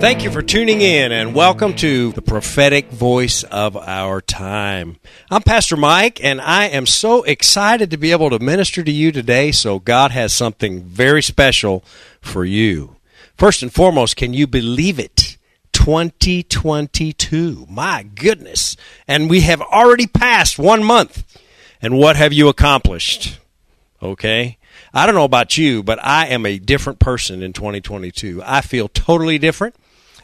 Thank you for tuning in and welcome to the prophetic voice of our time. I'm Pastor Mike and I am so excited to be able to minister to you today. So God has something very special for you. First and foremost, can you believe it? 2022. My goodness. And we have already passed one month. And what have you accomplished? Okay. I don't know about you, but I am a different person in 2022. I feel totally different.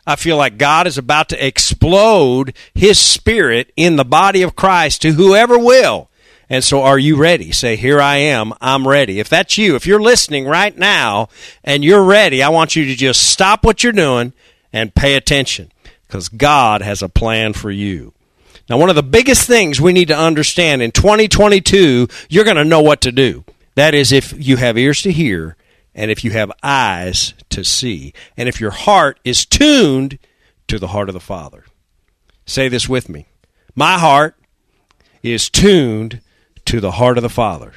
I feel like God is about to explode his spirit in the body of Christ to whoever will. And so are you ready? Say, here I am. I'm ready. If that's you, if you're listening right now and you're ready, I want you to just stop what you're doing and pay attention because God has a plan for you. Now, one of the biggest things we need to understand in 2022, you're going to know what to do. That is if you have ears to hear and if you have eyes to see, and if your heart is tuned to the heart of the Father. Say this with me. My heart is tuned to the heart of the Father.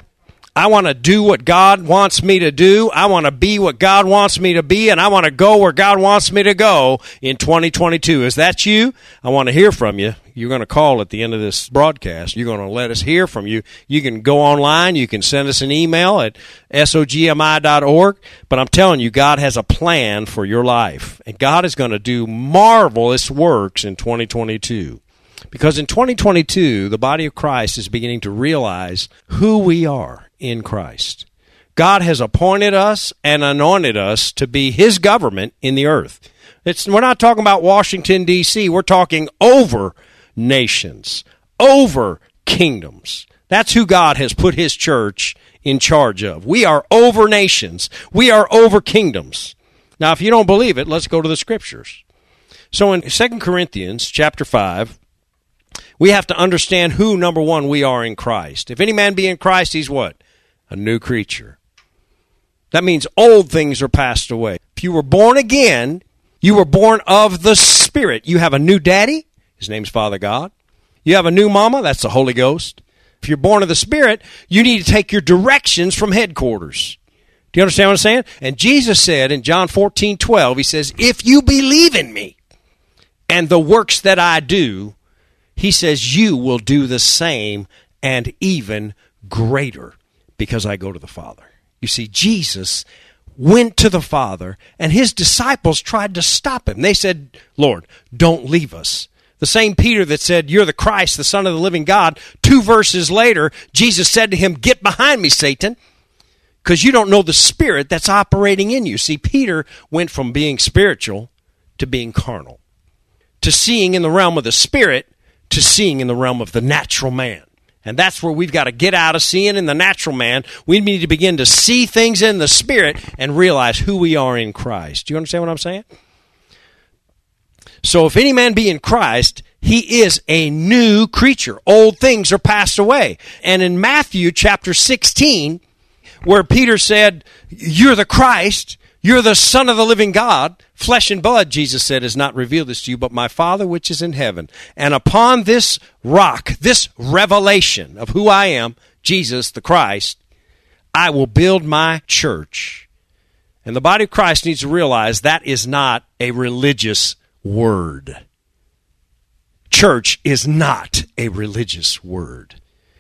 I want to do what God wants me to do. I want to be what God wants me to be, and I want to go where God wants me to go in 2022. Is that you? I want to hear from you. You're going to call at the end of this broadcast. You're going to let us hear from you. You can go online. You can send us an email at sogmi.org. But I'm telling you, God has a plan for your life, and God is going to do marvelous works in 2022. Because in 2022, the body of Christ is beginning to realize who we are in Christ. God has appointed us and anointed us to be His government in the earth. It's, we're not talking about Washington, D.C., we're talking over nations, over kingdoms. That's who God has put His church in charge of. We are over nations, we are over kingdoms. Now, if you don't believe it, let's go to the scriptures. So in 2 Corinthians chapter 5, we have to understand who, number one, we are in Christ. If any man be in Christ, he's what? A new creature. That means old things are passed away. If you were born again, you were born of the Spirit. You have a new daddy. His name's Father God. You have a new mama. That's the Holy Ghost. If you're born of the Spirit, you need to take your directions from headquarters. Do you understand what I'm saying? And Jesus said in John 14, 12, He says, If you believe in me and the works that I do, he says, You will do the same and even greater because I go to the Father. You see, Jesus went to the Father, and his disciples tried to stop him. They said, Lord, don't leave us. The same Peter that said, You're the Christ, the Son of the living God, two verses later, Jesus said to him, Get behind me, Satan, because you don't know the spirit that's operating in you. See, Peter went from being spiritual to being carnal, to seeing in the realm of the spirit to seeing in the realm of the natural man. And that's where we've got to get out of seeing in the natural man. We need to begin to see things in the spirit and realize who we are in Christ. Do you understand what I'm saying? So if any man be in Christ, he is a new creature. Old things are passed away. And in Matthew chapter 16, where Peter said, You're the Christ, you're the Son of the living God. Flesh and blood, Jesus said, has not revealed this to you, but my Father which is in heaven. And upon this rock, this revelation of who I am, Jesus the Christ, I will build my church. And the body of Christ needs to realize that is not a religious word. Church is not a religious word.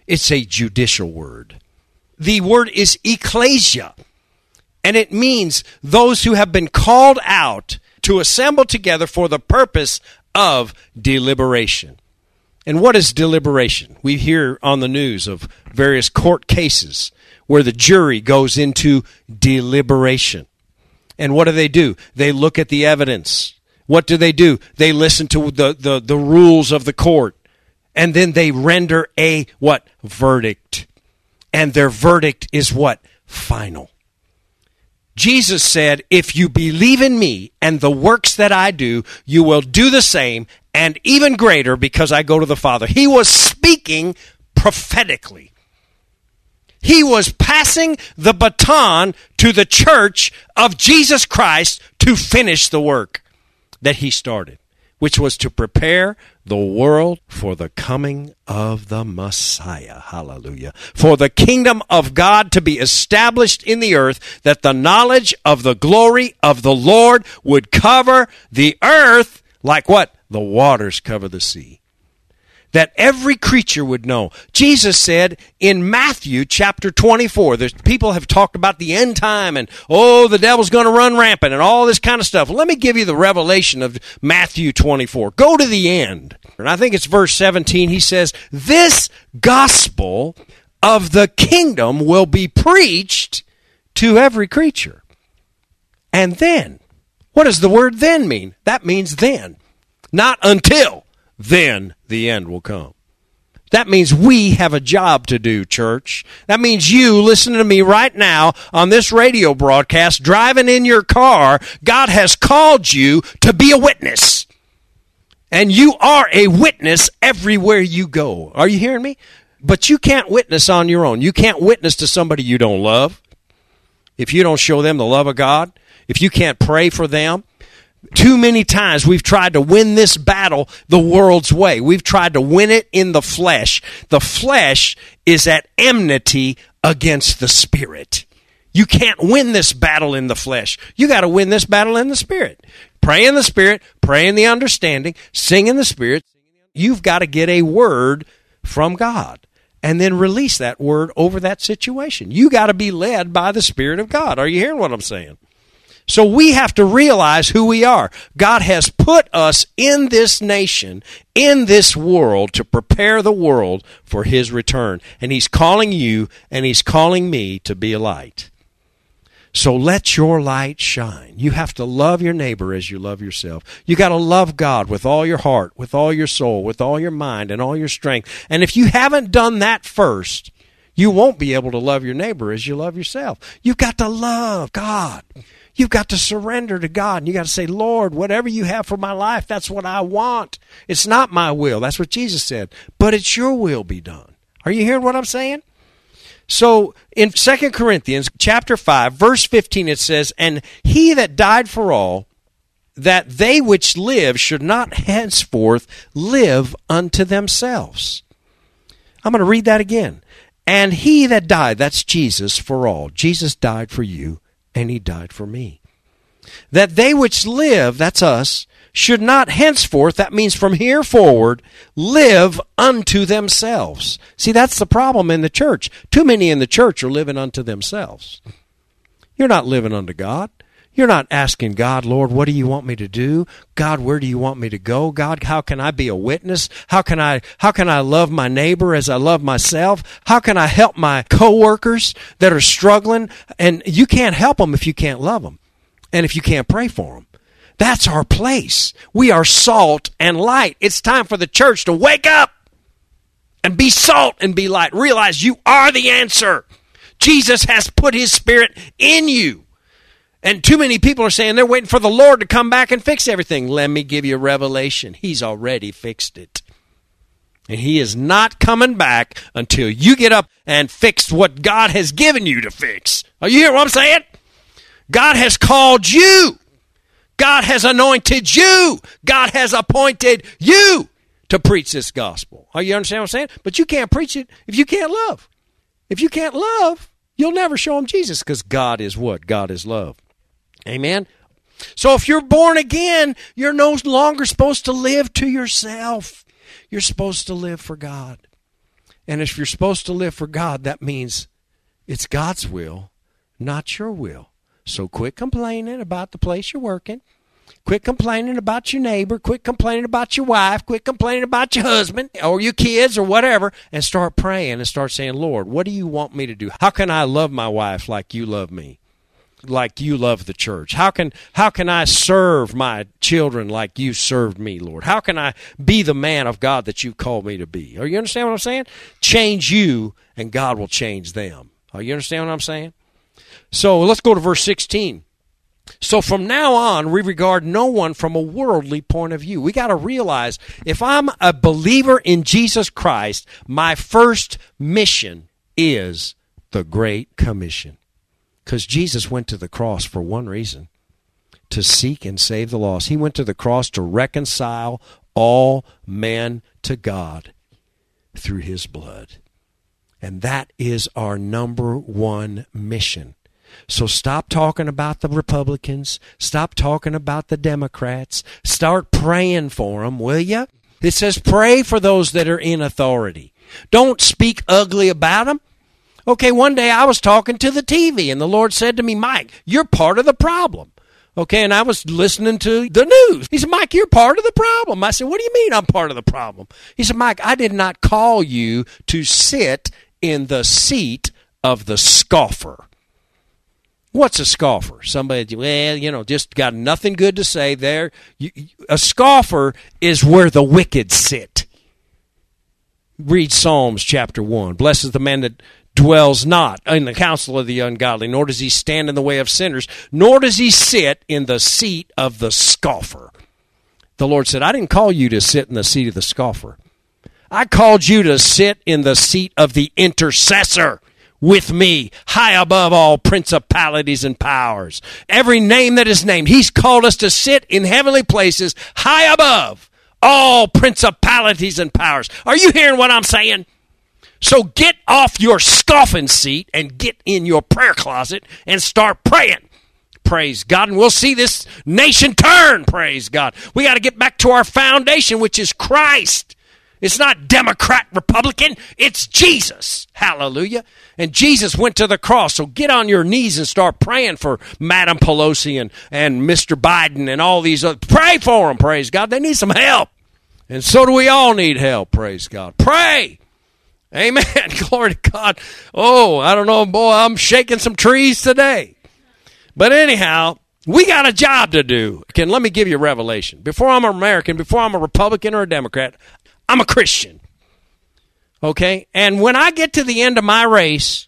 It's a judicial word. The word is ecclesia and it means those who have been called out to assemble together for the purpose of deliberation. And what is deliberation? We hear on the news of various court cases where the jury goes into deliberation. And what do they do? They look at the evidence. What do they do? They listen to the, the, the rules of the court. And then they render a what? Verdict. And their verdict is what? Final. Jesus said, If you believe in me and the works that I do, you will do the same and even greater because I go to the Father. He was speaking prophetically. He was passing the baton to the church of Jesus Christ to finish the work that he started, which was to prepare the world for the coming of the Messiah. Hallelujah. For the kingdom of God to be established in the earth, that the knowledge of the glory of the Lord would cover the earth like what? The waters cover the sea that every creature would know. Jesus said in Matthew chapter 24, there's, people have talked about the end time and, oh, the devil's going to run rampant and all this kind of stuff. Let me give you the revelation of Matthew 24. Go to the end. And I think it's verse 17. He says, This gospel of the kingdom will be preached to every creature. And then, what does the word then mean? That means then, not until then the end will come. That means we have a job to do, church. That means you listening to me right now on this radio broadcast, driving in your car, God has called you to be a witness. And you are a witness everywhere you go. Are you hearing me? But you can't witness on your own. You can't witness to somebody you don't love. If you don't show them the love of God, if you can't pray for them, too many times we've tried to win this battle the world's way. We've tried to win it in the flesh. The flesh is at enmity against the spirit. You can't win this battle in the flesh. You got to win this battle in the spirit. Pray in the spirit, pray in the understanding, sing in the spirit. You've got to get a word from God and then release that word over that situation. You got to be led by the spirit of God. Are you hearing what I'm saying? So we have to realize who we are. God has put us in this nation, in this world, to prepare the world for His return. And He's calling you and He's calling me to be a light. So let your light shine. You have to love your neighbor as you love yourself. You got to love God with all your heart, with all your soul, with all your mind, and all your strength. And if you haven't done that first, you won't be able to love your neighbor as you love yourself. You've got to love God. You've got to surrender to God. And you got to say, Lord, whatever you have for my life, that's what I want. It's not my will. That's what Jesus said. But it's your will be done. Are you hearing what I'm saying? So in 2 Corinthians chapter 5, verse 15, it says, And he that died for all, that they which live should not henceforth live unto themselves. I'm going to read that again. And he that died, that's Jesus for all. Jesus died for you and he died for me. That they which live, that's us, should not henceforth, that means from here forward, live unto themselves. See, that's the problem in the church. Too many in the church are living unto themselves. You're not living unto God. You're not asking God, Lord, what do you want me to do? God, where do you want me to go? God, how can I be a witness? How can I how can I love my neighbor as I love myself? How can I help my coworkers that are struggling? And you can't help them if you can't love them. And if you can't pray for them. That's our place. We are salt and light. It's time for the church to wake up and be salt and be light. Realize you are the answer. Jesus has put his spirit in you. And too many people are saying they're waiting for the Lord to come back and fix everything. Let me give you a revelation. He's already fixed it. And He is not coming back until you get up and fix what God has given you to fix. Are you hearing what I'm saying? God has called you. God has anointed you. God has appointed you to preach this gospel. Are you understand what I'm saying? But you can't preach it if you can't love. If you can't love, you'll never show them Jesus because God is what? God is love. Amen. So if you're born again, you're no longer supposed to live to yourself. You're supposed to live for God. And if you're supposed to live for God, that means it's God's will, not your will. So quit complaining about the place you're working. Quit complaining about your neighbor. Quit complaining about your wife. Quit complaining about your husband or your kids or whatever. And start praying and start saying, Lord, what do you want me to do? How can I love my wife like you love me? Like you love the church? How can how can I serve my children like you served me, Lord? How can I be the man of God that you called me to be? Are you understand what I'm saying? Change you and God will change them. Are you understand what I'm saying? So let's go to verse 16. So from now on, we regard no one from a worldly point of view. We got to realize if I'm a believer in Jesus Christ, my first mission is the Great Commission. Because Jesus went to the cross for one reason to seek and save the lost. He went to the cross to reconcile all men to God through his blood. And that is our number one mission. So stop talking about the Republicans. Stop talking about the Democrats. Start praying for them, will you? It says pray for those that are in authority. Don't speak ugly about them. Okay, one day I was talking to the TV and the Lord said to me, Mike, you're part of the problem. Okay, and I was listening to the news. He said, Mike, you're part of the problem. I said, What do you mean I'm part of the problem? He said, Mike, I did not call you to sit in the seat of the scoffer. What's a scoffer? Somebody, well, you know, just got nothing good to say there. You, a scoffer is where the wicked sit. Read Psalms chapter 1. Blessed is the man that dwells not in the counsel of the ungodly, nor does he stand in the way of sinners, nor does he sit in the seat of the scoffer. The Lord said, I didn't call you to sit in the seat of the scoffer. I called you to sit in the seat of the intercessor with me, high above all principalities and powers. Every name that is named, He's called us to sit in heavenly places, high above all principalities and powers. Are you hearing what I'm saying? So get off your scoffing seat and get in your prayer closet and start praying. Praise God. And we'll see this nation turn. Praise God. We got to get back to our foundation, which is Christ. It's not Democrat, Republican. It's Jesus. Hallelujah. And Jesus went to the cross. So get on your knees and start praying for Madam Pelosi and, and Mr. Biden and all these other. Pray for them. Praise God. They need some help. And so do we all need help. Praise God. Pray. Amen. Glory to God. Oh, I don't know, boy. I'm shaking some trees today. But anyhow, we got a job to do. Can let me give you a revelation. Before I'm an American, before I'm a Republican or a Democrat, I'm a Christian. Okay? And when I get to the end of my race,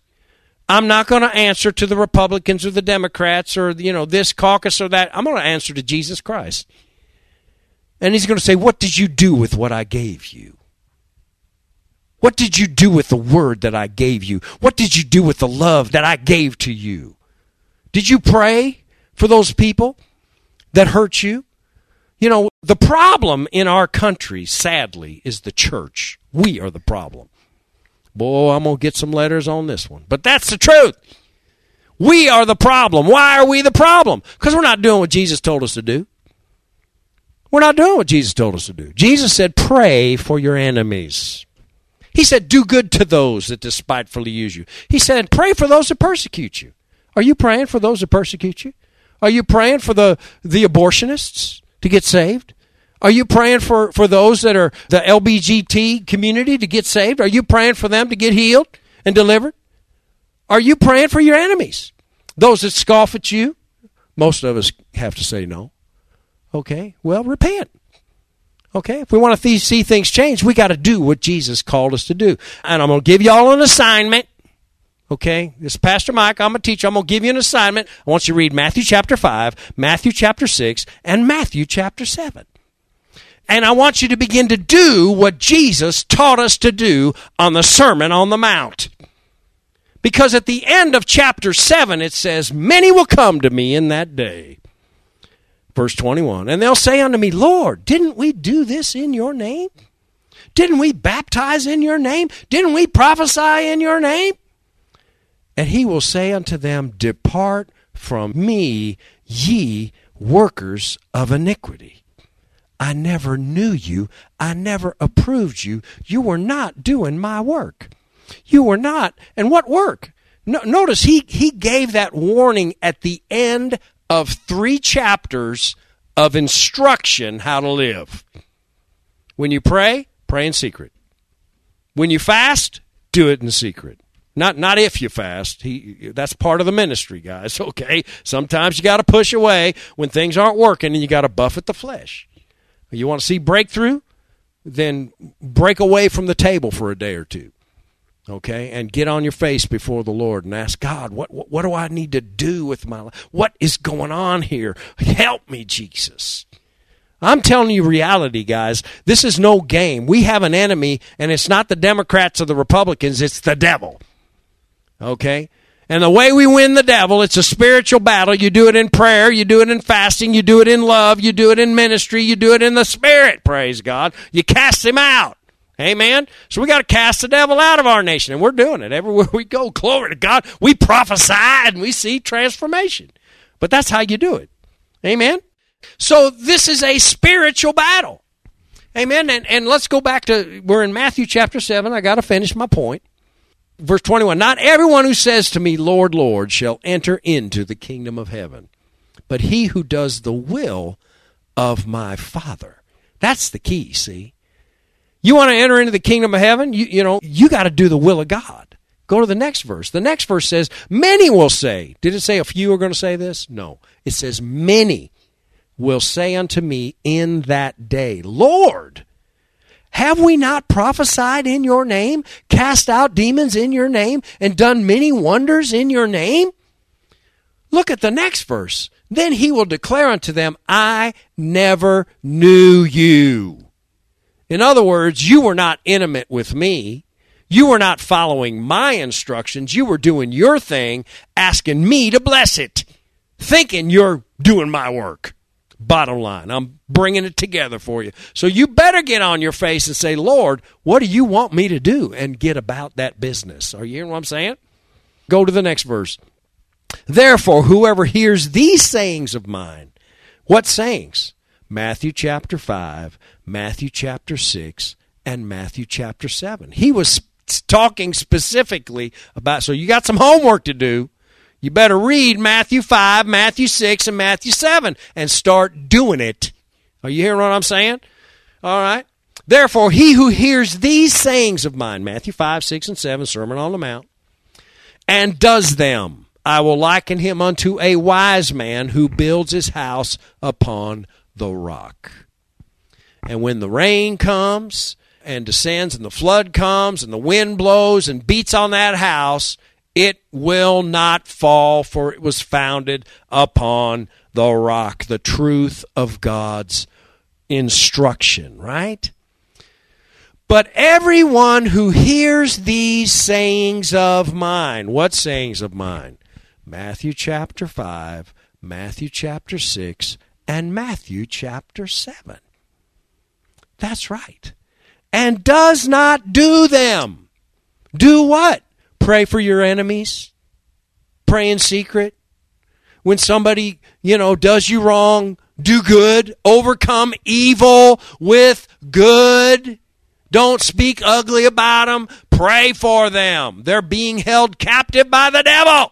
I'm not going to answer to the Republicans or the Democrats or, you know, this caucus or that. I'm going to answer to Jesus Christ. And he's going to say, What did you do with what I gave you? What did you do with the word that I gave you? What did you do with the love that I gave to you? Did you pray for those people that hurt you? You know, the problem in our country, sadly, is the church. We are the problem. Boy, I'm going to get some letters on this one. But that's the truth. We are the problem. Why are we the problem? Because we're not doing what Jesus told us to do. We're not doing what Jesus told us to do. Jesus said, pray for your enemies. He said, do good to those that despitefully use you. He said, pray for those that persecute you. Are you praying for those that persecute you? Are you praying for the, the abortionists? to get saved? Are you praying for, for those that are the LBGT community to get saved? Are you praying for them to get healed and delivered? Are you praying for your enemies? Those that scoff at you? Most of us have to say no. Okay, well, repent. Okay, if we want to see things change, we got to do what Jesus called us to do. And I'm going to give you all an assignment. Okay, this is Pastor Mike. I'm a teacher. I'm going to give you an assignment. I want you to read Matthew chapter 5, Matthew chapter 6, and Matthew chapter 7. And I want you to begin to do what Jesus taught us to do on the Sermon on the Mount. Because at the end of chapter 7, it says, Many will come to me in that day. Verse 21. And they'll say unto me, Lord, didn't we do this in your name? Didn't we baptize in your name? Didn't we prophesy in your name? And he will say unto them, Depart from me, ye workers of iniquity. I never knew you. I never approved you. You were not doing my work. You were not. And what work? No, notice he, he gave that warning at the end of three chapters of instruction how to live. When you pray, pray in secret. When you fast, do it in secret. Not not if you fast. He that's part of the ministry, guys. Okay. Sometimes you got to push away when things aren't working and you got to buffet the flesh. You want to see breakthrough? Then break away from the table for a day or two. Okay? And get on your face before the Lord and ask God, what what, what do I need to do with my life? What is going on here? Help me, Jesus. I'm telling you reality, guys. This is no game. We have an enemy, and it's not the Democrats or the Republicans, it's the devil. Okay? And the way we win the devil, it's a spiritual battle. You do it in prayer, you do it in fasting, you do it in love, you do it in ministry, you do it in the spirit, praise God. You cast him out. Amen. So we got to cast the devil out of our nation, and we're doing it everywhere we go. Glory to God. We prophesy and we see transformation. But that's how you do it. Amen. So this is a spiritual battle. Amen. And, and let's go back to, we're in Matthew chapter 7. I got to finish my point. Verse 21 Not everyone who says to me, Lord, Lord, shall enter into the kingdom of heaven, but he who does the will of my Father. That's the key, see? You want to enter into the kingdom of heaven? You, you know, you got to do the will of God. Go to the next verse. The next verse says, Many will say. Did it say a few are going to say this? No. It says, Many will say unto me in that day, Lord, have we not prophesied in your name, cast out demons in your name, and done many wonders in your name? Look at the next verse. Then he will declare unto them, I never knew you. In other words, you were not intimate with me. You were not following my instructions. You were doing your thing, asking me to bless it, thinking you're doing my work. Bottom line, I'm bringing it together for you. So you better get on your face and say, Lord, what do you want me to do? And get about that business. Are you hearing what I'm saying? Go to the next verse. Therefore, whoever hears these sayings of mine, what sayings? Matthew chapter 5, Matthew chapter 6, and Matthew chapter 7. He was talking specifically about, so you got some homework to do. You better read Matthew 5, Matthew 6, and Matthew 7 and start doing it. Are you hearing what I'm saying? All right. Therefore, he who hears these sayings of mine, Matthew 5, 6, and 7, Sermon on the Mount, and does them, I will liken him unto a wise man who builds his house upon the rock. And when the rain comes and descends, and the flood comes, and the wind blows and beats on that house, it will not fall, for it was founded upon the rock, the truth of God's instruction, right? But everyone who hears these sayings of mine, what sayings of mine? Matthew chapter 5, Matthew chapter 6, and Matthew chapter 7. That's right. And does not do them. Do what? Pray for your enemies. Pray in secret. When somebody, you know, does you wrong, do good. Overcome evil with good. Don't speak ugly about them. Pray for them. They're being held captive by the devil.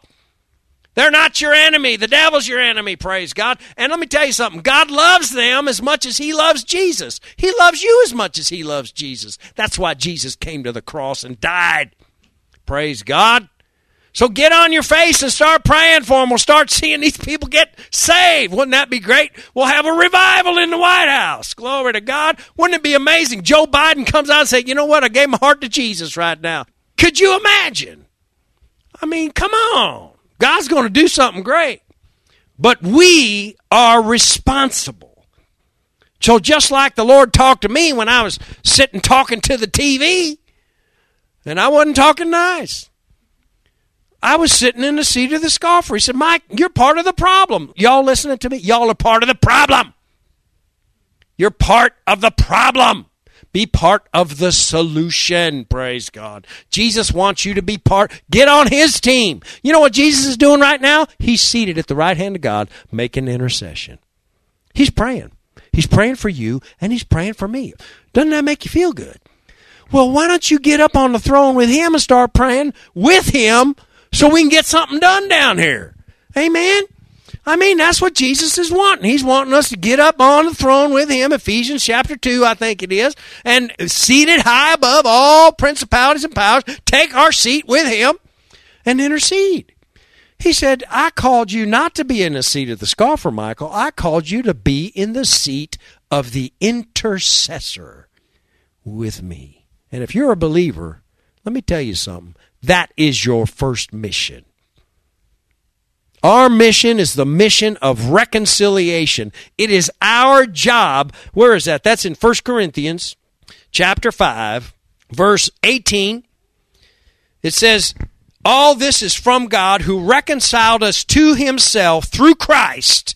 They're not your enemy. The devil's your enemy, praise God. And let me tell you something God loves them as much as he loves Jesus. He loves you as much as he loves Jesus. That's why Jesus came to the cross and died. Praise God. So get on your face and start praying for them. We'll start seeing these people get saved. Wouldn't that be great? We'll have a revival in the White House. Glory to God. Wouldn't it be amazing? Joe Biden comes out and says, you know what? I gave my heart to Jesus right now. Could you imagine? I mean, come on. God's going to do something great. But we are responsible. So just like the Lord talked to me when I was sitting talking to the TV, and I wasn't talking nice. I was sitting in the seat of the scoffer. He said, Mike, you're part of the problem. Y'all listening to me? Y'all are part of the problem. You're part of the problem. Be part of the solution. Praise God. Jesus wants you to be part. Get on his team. You know what Jesus is doing right now? He's seated at the right hand of God making intercession. He's praying. He's praying for you and he's praying for me. Doesn't that make you feel good? Well, why don't you get up on the throne with him and start praying with him so we can get something done down here? Amen. I mean, that's what Jesus is wanting. He's wanting us to get up on the throne with him, Ephesians chapter 2, I think it is, and seated high above all principalities and powers, take our seat with him and intercede. He said, I called you not to be in the seat of the scoffer, Michael. I called you to be in the seat of the intercessor with me. And if you're a believer, let me tell you something. That is your first mission. Our mission is the mission of reconciliation. It is our job. Where is that? That's in 1 Corinthians chapter 5, verse 18. It says, All this is from God who reconciled us to himself through Christ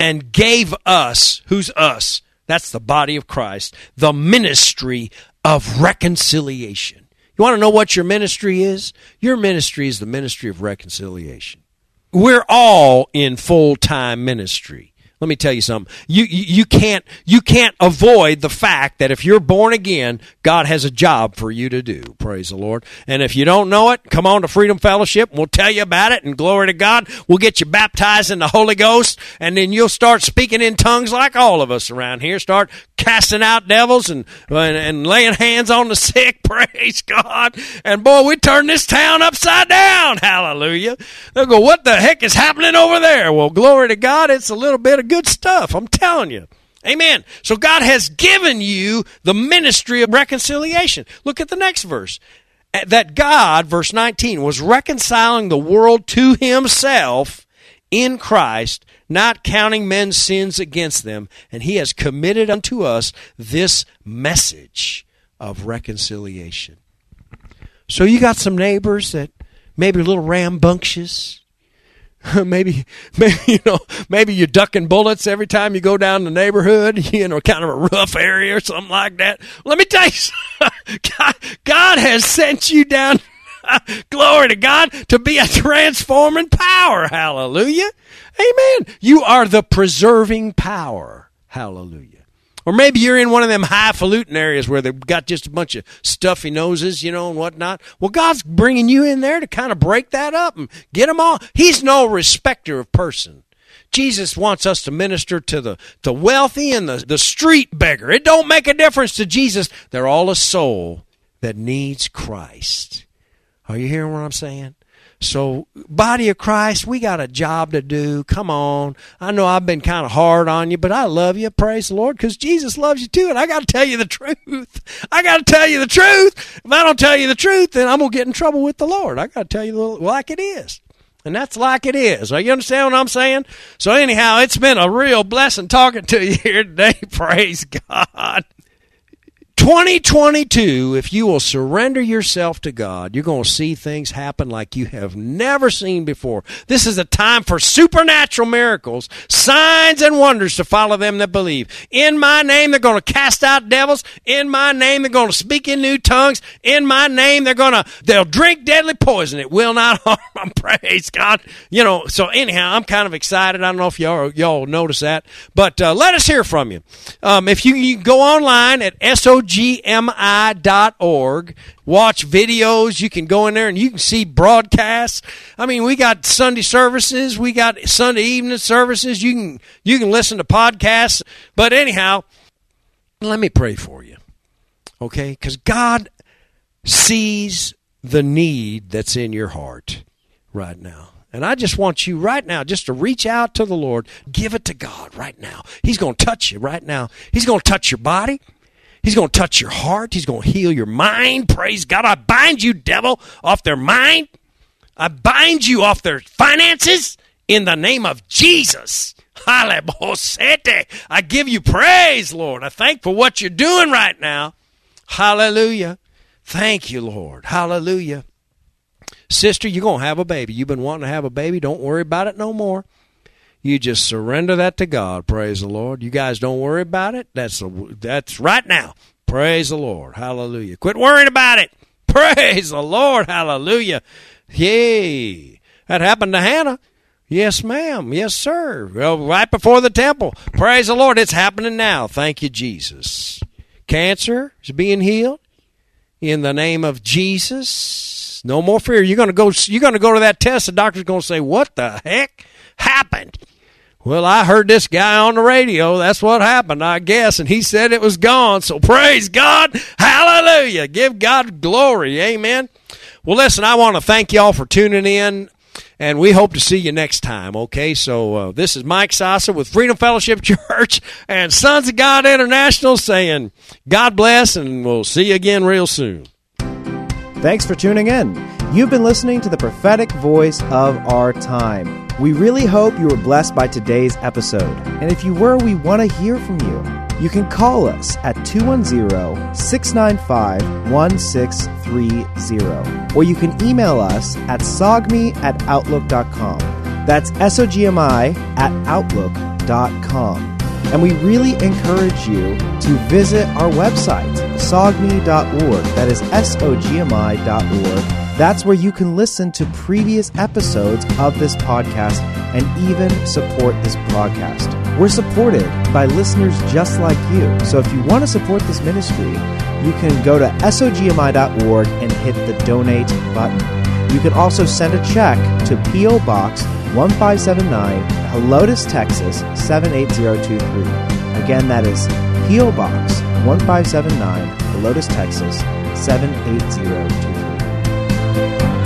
and gave us, who's us? That's the body of Christ, the ministry of reconciliation. You want to know what your ministry is? Your ministry is the ministry of reconciliation. We're all in full time ministry. Let me tell you something. You, you, you can't you can't avoid the fact that if you're born again, God has a job for you to do. Praise the Lord. And if you don't know it, come on to Freedom Fellowship. We'll tell you about it. And glory to God, we'll get you baptized in the Holy Ghost, and then you'll start speaking in tongues like all of us around here. Start casting out devils and and, and laying hands on the sick. Praise God. And boy, we turn this town upside down. Hallelujah. They'll go, what the heck is happening over there? Well, glory to God. It's a little bit of good stuff. I'm telling you. Amen. So God has given you the ministry of reconciliation. Look at the next verse. That God, verse 19, was reconciling the world to himself in Christ, not counting men's sins against them, and he has committed unto us this message of reconciliation. So you got some neighbors that maybe a little rambunctious, maybe, maybe you know, maybe you're ducking bullets every time you go down the neighborhood. You know, kind of a rough area or something like that. Let me tell you, God, God has sent you down. glory to God to be a transforming power. Hallelujah. Amen. You are the preserving power. Hallelujah. Or maybe you're in one of them highfalutin areas where they've got just a bunch of stuffy noses, you know, and whatnot. Well, God's bringing you in there to kind of break that up and get them all. He's no respecter of person. Jesus wants us to minister to the, the wealthy and the, the street beggar. It don't make a difference to Jesus. They're all a soul that needs Christ. Are you hearing what I'm saying? So, body of Christ, we got a job to do. Come on. I know I've been kind of hard on you, but I love you. Praise the Lord, because Jesus loves you too. And I got to tell you the truth. I got to tell you the truth. If I don't tell you the truth, then I'm going to get in trouble with the Lord. I got to tell you like it is. And that's like it is. Are you understand what I'm saying? So, anyhow, it's been a real blessing talking to you here today. Praise God. 2022, if you will surrender yourself to God, you're going to see things happen like you have never seen before. This is a time for supernatural miracles, signs and wonders to follow them that believe. In my name, they're going to cast out devils. In my name, they're going to speak in new tongues. In my name, they're going to, they'll drink deadly poison. It will not harm them. Praise God. You know, so anyhow, I'm kind of excited. I don't know if y'all, y'all notice that, but uh, let us hear from you. Um, if you, you go online at SOG gmi.org. Watch videos. You can go in there and you can see broadcasts. I mean, we got Sunday services. We got Sunday evening services. You can, you can listen to podcasts. But anyhow, let me pray for you. Okay? Because God sees the need that's in your heart right now. And I just want you right now just to reach out to the Lord. Give it to God right now. He's going to touch you right now. He's going to touch your body. He's going to touch your heart. He's going to heal your mind. Praise God. I bind you, devil, off their mind. I bind you off their finances in the name of Jesus. Hallelujah. I give you praise, Lord. I thank for what you're doing right now. Hallelujah. Thank you, Lord. Hallelujah. Sister, you're going to have a baby. You've been wanting to have a baby. Don't worry about it no more. You just surrender that to God. Praise the Lord. You guys don't worry about it. That's a, that's right now. Praise the Lord. Hallelujah. Quit worrying about it. Praise the Lord. Hallelujah. Yay. That happened to Hannah. Yes, ma'am. Yes, sir. Well, right before the temple. Praise the Lord. It's happening now. Thank you, Jesus. Cancer is being healed in the name of Jesus. No more fear. You're gonna go. You're gonna go to that test. The doctor's gonna say, "What the heck happened?" Well, I heard this guy on the radio. That's what happened, I guess, and he said it was gone. So praise God, Hallelujah! Give God glory, Amen. Well, listen, I want to thank y'all for tuning in and we hope to see you next time. Okay, so uh, this is Mike Sasso with Freedom Fellowship Church and Sons of God International saying, God bless, and we'll see you again real soon. Thanks for tuning in. You've been listening to the prophetic voice of our time. We really hope you were blessed by today's episode. And if you were, we want to hear from you. You can call us at 210 695 1630, or you can email us at sogmi at outlook.com. That's S O G M I at outlook.com. And we really encourage you to visit our website, sogmi.org. That is S O G M I.org. That's where you can listen to previous episodes of this podcast and even support this podcast. We're supported by listeners just like you. So if you want to support this ministry, you can go to sogmi.org and hit the donate button. You can also send a check to P.O. Box 1579, Helotes, Texas 78023. Again, that is P.O. Box 1579, Helotes, Texas 78023. Three